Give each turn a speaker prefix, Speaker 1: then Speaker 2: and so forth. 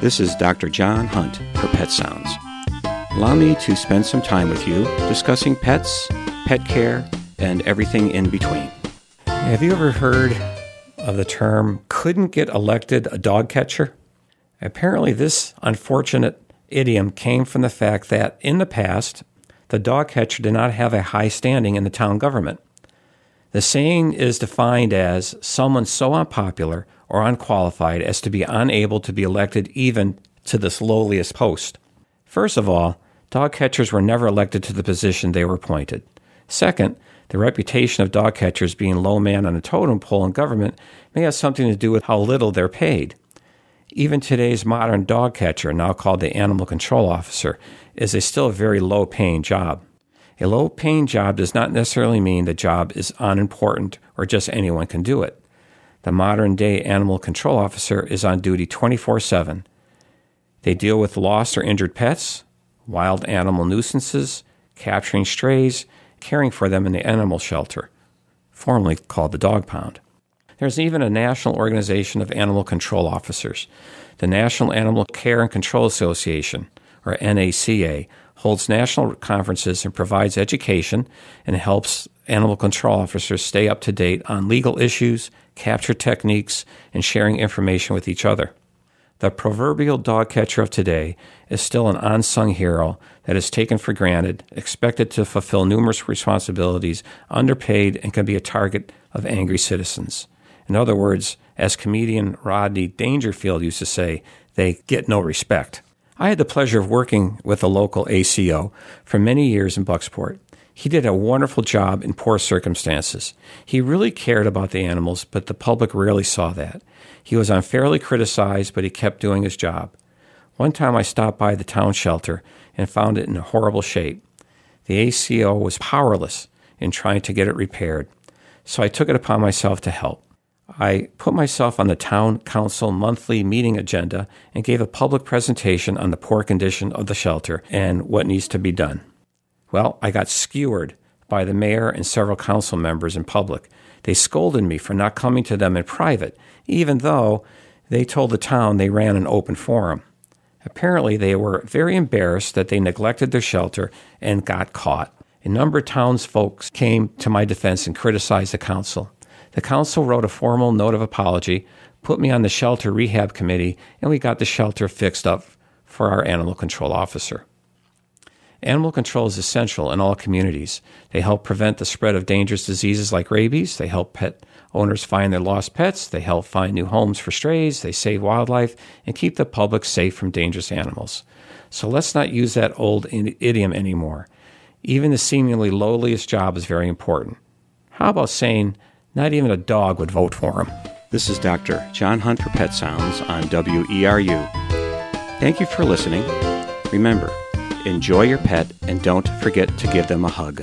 Speaker 1: This is Dr. John Hunt for Pet Sounds. Allow me to spend some time with you discussing pets, pet care, and everything in between. Have you ever heard of the term couldn't get elected a dog catcher? Apparently, this unfortunate idiom came from the fact that in the past, the dog catcher did not have a high standing in the town government. The saying is defined as someone so unpopular or unqualified as to be unable to be elected even to this lowliest post. First of all, dog catchers were never elected to the position they were appointed. Second, the reputation of dog catchers being low man on a totem pole in government may have something to do with how little they're paid. Even today's modern dog catcher, now called the animal control officer, is a still a very low paying job. A low paying job does not necessarily mean the job is unimportant or just anyone can do it. The modern day animal control officer is on duty 24 7. They deal with lost or injured pets, wild animal nuisances, capturing strays, caring for them in the animal shelter, formerly called the dog pound. There's even a national organization of animal control officers. The National Animal Care and Control Association, or NACA, holds national conferences and provides education and helps animal control officers stay up to date on legal issues, capture techniques, and sharing information with each other. The proverbial dog catcher of today is still an unsung hero that is taken for granted, expected to fulfill numerous responsibilities, underpaid, and can be a target of angry citizens. In other words, as comedian Rodney Dangerfield used to say, they get no respect. I had the pleasure of working with a local ACO for many years in Bucksport. He did a wonderful job in poor circumstances. He really cared about the animals, but the public rarely saw that. He was unfairly criticized, but he kept doing his job. One time I stopped by the town shelter and found it in a horrible shape. The ACO was powerless in trying to get it repaired, so I took it upon myself to help. I put myself on the town council monthly meeting agenda and gave a public presentation on the poor condition of the shelter and what needs to be done. Well, I got skewered by the mayor and several council members in public. They scolded me for not coming to them in private, even though they told the town they ran an open forum. Apparently, they were very embarrassed that they neglected their shelter and got caught. A number of townsfolk came to my defense and criticized the council. The council wrote a formal note of apology, put me on the shelter rehab committee, and we got the shelter fixed up for our animal control officer. Animal control is essential in all communities. They help prevent the spread of dangerous diseases like rabies. They help pet owners find their lost pets. They help find new homes for strays. They save wildlife and keep the public safe from dangerous animals. So let's not use that old idiom anymore. Even the seemingly lowliest job is very important. How about saying not even a dog would vote for him?
Speaker 2: This is Dr. John Hunt for Pet Sounds on WERU. Thank you for listening. Remember, Enjoy your pet and don't forget to give them a hug.